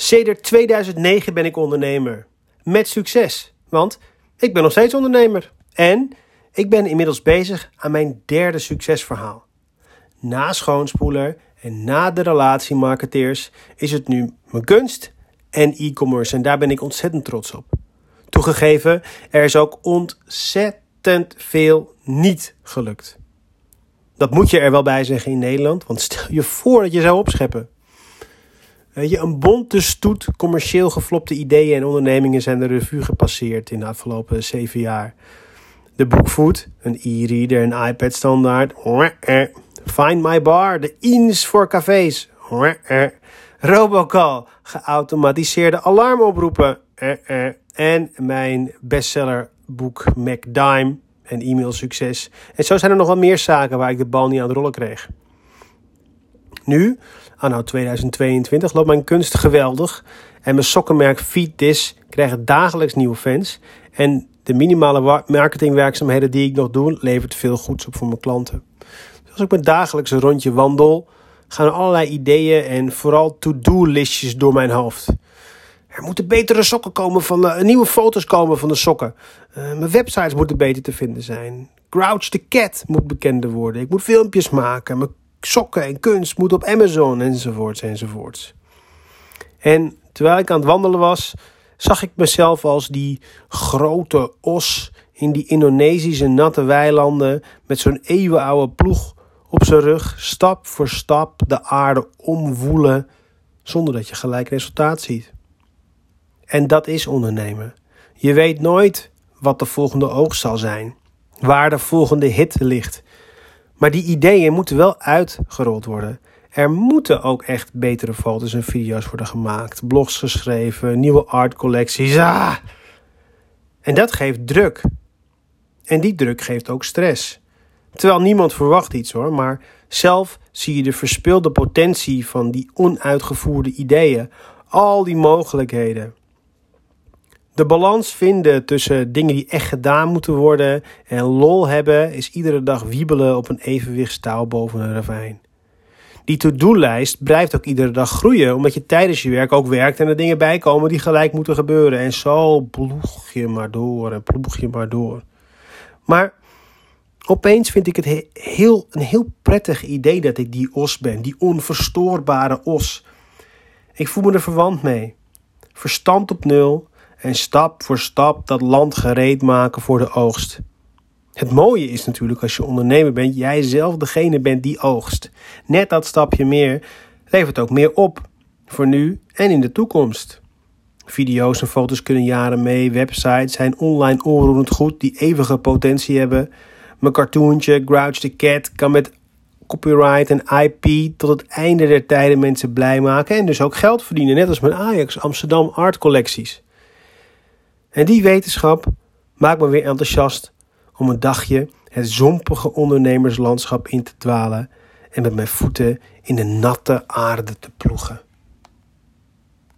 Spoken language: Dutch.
Sedert 2009 ben ik ondernemer. Met succes, want ik ben nog steeds ondernemer. En ik ben inmiddels bezig aan mijn derde succesverhaal. Na schoonspoeler en na de relatiemarketeers is het nu mijn kunst en e-commerce. En daar ben ik ontzettend trots op. Toegegeven, er is ook ontzettend veel niet gelukt. Dat moet je er wel bij zeggen in Nederland, want stel je voor dat je zou opscheppen. Je, een bonte stoet commercieel geflopte ideeën en ondernemingen zijn de revue gepasseerd in de afgelopen zeven jaar. De Bookfood, een e-reader, een iPad standaard. Find My Bar, de INS voor cafés. Robocall, geautomatiseerde alarmoproepen. En mijn bestsellerboek MacDime en e-mail succes. En zo zijn er nog wel meer zaken waar ik de bal niet aan het rollen kreeg. Nu, anno 2022, loopt mijn kunst geweldig. En mijn sokkenmerk Feed This krijgt dagelijks nieuwe fans. En de minimale marketingwerkzaamheden die ik nog doe, levert veel goeds op voor mijn klanten. Dus als ik mijn dagelijkse rondje wandel, gaan er allerlei ideeën en vooral to-do-listjes door mijn hoofd. Er moeten betere sokken komen van de, nieuwe foto's komen van de sokken. Uh, mijn websites moeten beter te vinden zijn. Grouch the Cat moet bekender worden. Ik moet filmpjes maken. Mijn sokken en kunst moet op Amazon enzovoorts enzovoorts. En terwijl ik aan het wandelen was, zag ik mezelf als die grote os in die Indonesische natte weilanden met zo'n eeuwenoude ploeg op zijn rug, stap voor stap de aarde omwoelen zonder dat je gelijk resultaat ziet. En dat is ondernemen. Je weet nooit wat de volgende oogst zal zijn, waar de volgende hit ligt. Maar die ideeën moeten wel uitgerold worden. Er moeten ook echt betere foto's en video's worden gemaakt, blogs geschreven, nieuwe artcollecties. Ah! En dat geeft druk. En die druk geeft ook stress. Terwijl niemand verwacht iets hoor, maar zelf zie je de verspilde potentie van die onuitgevoerde ideeën, al die mogelijkheden. De balans vinden tussen dingen die echt gedaan moeten worden en lol hebben is iedere dag wiebelen op een evenwichtstouw boven een ravijn. Die to-do-lijst blijft ook iedere dag groeien, omdat je tijdens je werk ook werkt en er dingen bij komen die gelijk moeten gebeuren. En zo ploeg je maar door en ploeg je maar door. Maar opeens vind ik het heel, een heel prettig idee dat ik die os ben, die onverstoorbare os. Ik voel me er verwant mee. Verstand op nul, en stap voor stap dat land gereed maken voor de oogst. Het mooie is natuurlijk als je ondernemer bent, jij zelf degene bent die oogst. Net dat stapje meer levert ook meer op, voor nu en in de toekomst. Video's en foto's kunnen jaren mee, websites zijn online onroerend goed die eeuwige potentie hebben. Mijn cartoontje Grouch the Cat kan met copyright en IP tot het einde der tijden mensen blij maken en dus ook geld verdienen, net als mijn Ajax Amsterdam Art collecties. En die wetenschap maakt me weer enthousiast om een dagje het zompige ondernemerslandschap in te dwalen en met mijn voeten in de natte aarde te ploegen.